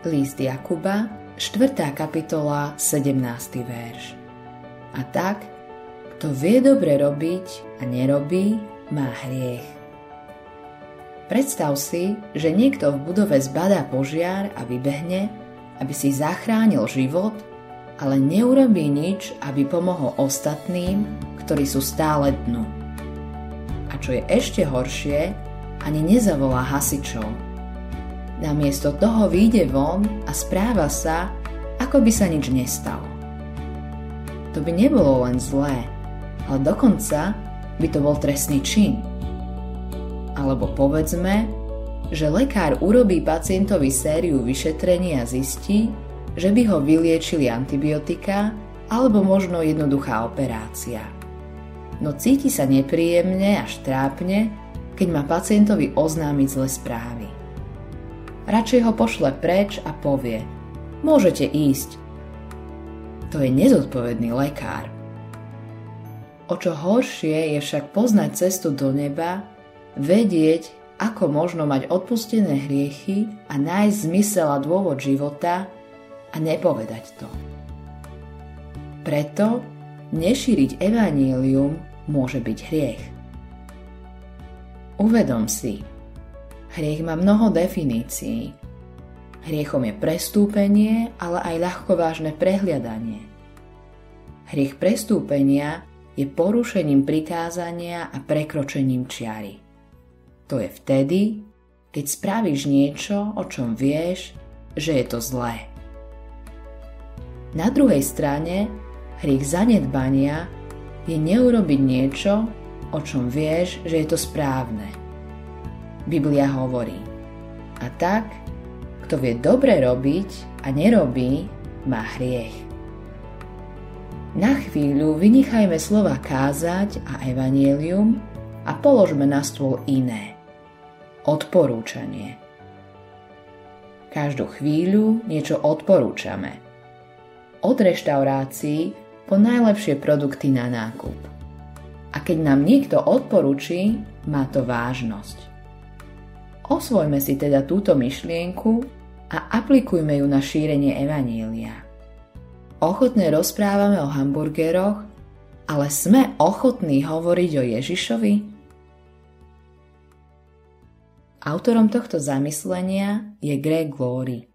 List Jakuba, 4. kapitola, 17. verš. A tak, kto vie dobre robiť a nerobí, má hriech. Predstav si, že niekto v budove zbadá požiar a vybehne, aby si zachránil život, ale neurobí nič, aby pomohol ostatným, ktorí sú stále dnu. A čo je ešte horšie, ani nezavolá hasičov. Namiesto toho vyjde von a správa sa, ako by sa nič nestalo. To by nebolo len zlé, ale dokonca by to bol trestný čin. Alebo povedzme, že lekár urobí pacientovi sériu vyšetrení a zistí, že by ho vyliečili antibiotika alebo možno jednoduchá operácia. No cíti sa nepríjemne až trápne, keď má pacientovi oznámiť zlé správy. Radšej ho pošle preč a povie Môžete ísť. To je nezodpovedný lekár. O čo horšie je však poznať cestu do neba, vedieť, ako možno mať odpustené hriechy a nájsť zmysel a dôvod života a nepovedať to. Preto nešíriť evanílium môže byť hriech. Uvedom si, hriech má mnoho definícií. Hriechom je prestúpenie, ale aj ľahkovážne prehliadanie. Hriech prestúpenia je porušením prikázania a prekročením čiary. To je vtedy, keď spravíš niečo, o čom vieš, že je to zlé. Na druhej strane, hriech zanedbania je neurobiť niečo, o čom vieš, že je to správne. Biblia hovorí, a tak, kto vie dobre robiť a nerobí, má hriech. Na chvíľu vynichajme slova kázať a evanielium a položme na stôl iné. Odporúčanie. Každú chvíľu niečo odporúčame. Od reštaurácií po najlepšie produkty na nákup. A keď nám niekto odporúči, má to vážnosť. Osvojme si teda túto myšlienku a aplikujme ju na šírenie evanília. Ochotne rozprávame o hamburgeroch, ale sme ochotní hovoriť o Ježišovi? Autorom tohto zamyslenia je Greg Glory.